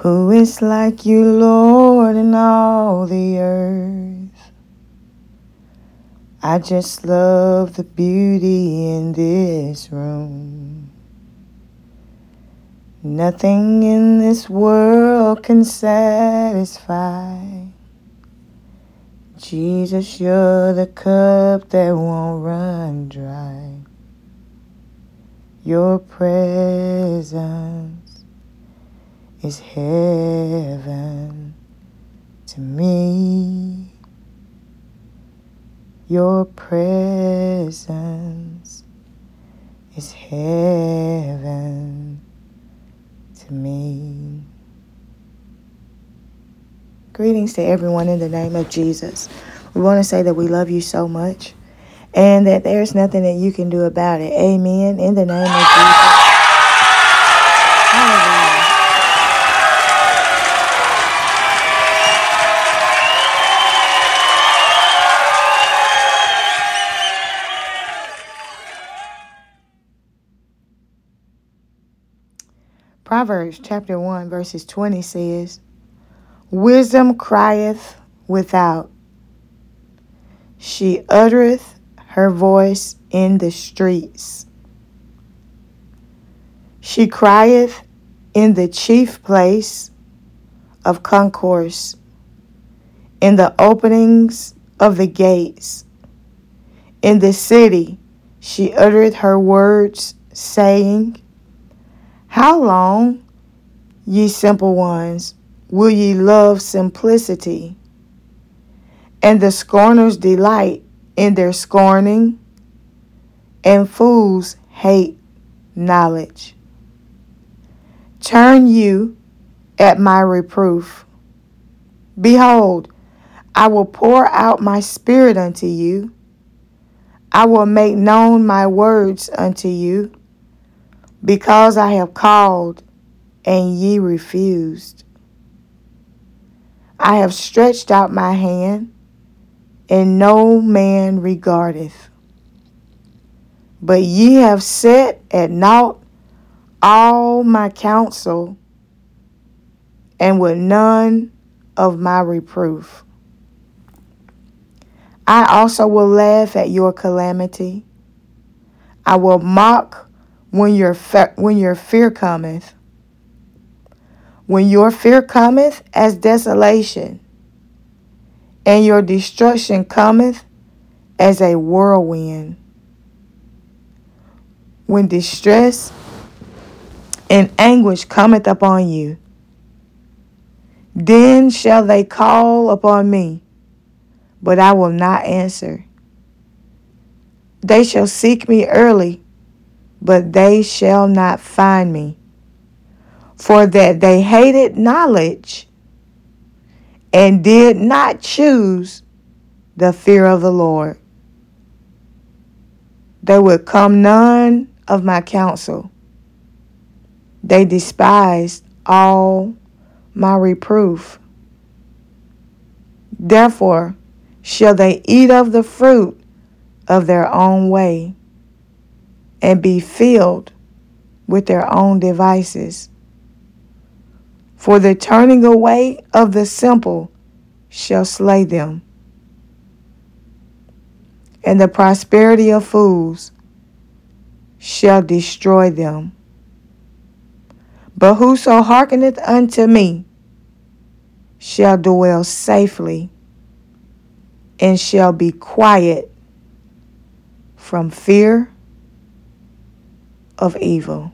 Who is like you, Lord, in all the earth? I just love the beauty in this room. Nothing in this world can satisfy. Jesus, you're the cup that won't run dry. Your presence is heaven to me. Your presence is heaven to me. Greetings to everyone in the name of Jesus. We want to say that we love you so much and that there's nothing that you can do about it. Amen. In the name of Jesus. Proverbs chapter 1, verses 20 says, Wisdom crieth without, she uttereth her voice in the streets. She crieth in the chief place of concourse, in the openings of the gates. In the city she uttereth her words, saying, How long, ye simple ones, will ye love simplicity? And the scorners delight in their scorning, and fools hate knowledge. Turn you at my reproof. Behold, I will pour out my spirit unto you. I will make known my words unto you, because I have called and ye refused. I have stretched out my hand and no man regardeth. But ye have set at naught all my counsel, and with none of my reproof. I also will laugh at your calamity. I will mock when your fe- when your fear cometh. When your fear cometh as desolation, and your destruction cometh as a whirlwind. When distress and anguish cometh upon you, then shall they call upon me, but I will not answer. They shall seek me early, but they shall not find me. For that they hated knowledge and did not choose the fear of the Lord. There would come none of my counsel. They despised all my reproof. Therefore shall they eat of the fruit of their own way and be filled with their own devices. For the turning away of the simple shall slay them, and the prosperity of fools shall destroy them. But whoso hearkeneth unto me shall dwell safely and shall be quiet from fear of evil.